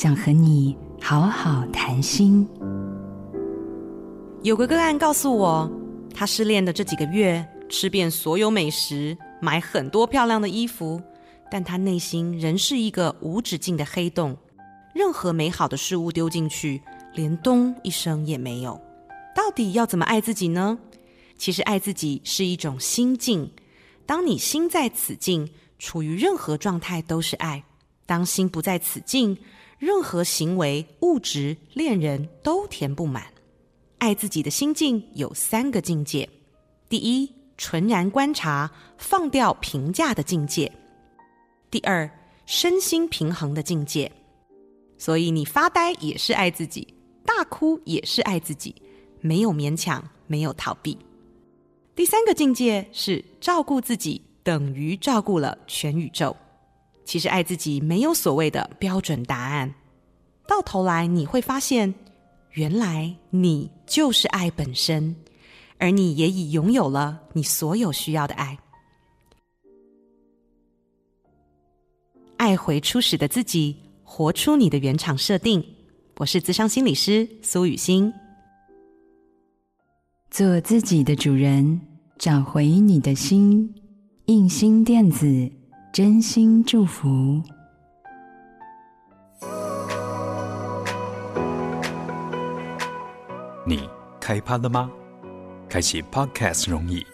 想和你好好谈心。有个个案告诉我，他失恋的这几个月，吃遍所有美食，买很多漂亮的衣服，但他内心仍是一个无止境的黑洞。任何美好的事物丢进去，连咚一声也没有。到底要怎么爱自己呢？其实爱自己是一种心境。当你心在此境，处于任何状态都是爱；当心不在此境，任何行为、物质、恋人都填不满。爱自己的心境有三个境界：第一，纯然观察，放掉评价的境界；第二，身心平衡的境界。所以你发呆也是爱自己，大哭也是爱自己，没有勉强，没有逃避。第三个境界是照顾自己等于照顾了全宇宙。其实爱自己没有所谓的标准答案，到头来你会发现，原来你就是爱本身，而你也已拥有了你所有需要的爱。爱回初始的自己。活出你的原厂设定。我是咨商心理师苏雨欣。做自己的主人，找回你的心。印心电子，真心祝福。你开趴了吗？开启 Podcast 容易，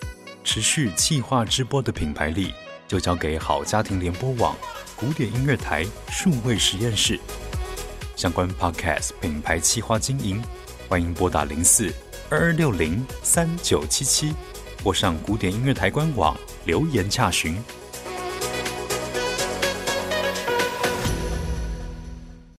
持续企划直播的品牌力，就交给好家庭联播网。古典音乐台数位实验室相关 Podcast 品牌企划经营，欢迎拨打零四二二六零三九七七，或上古典音乐台官网留言洽询。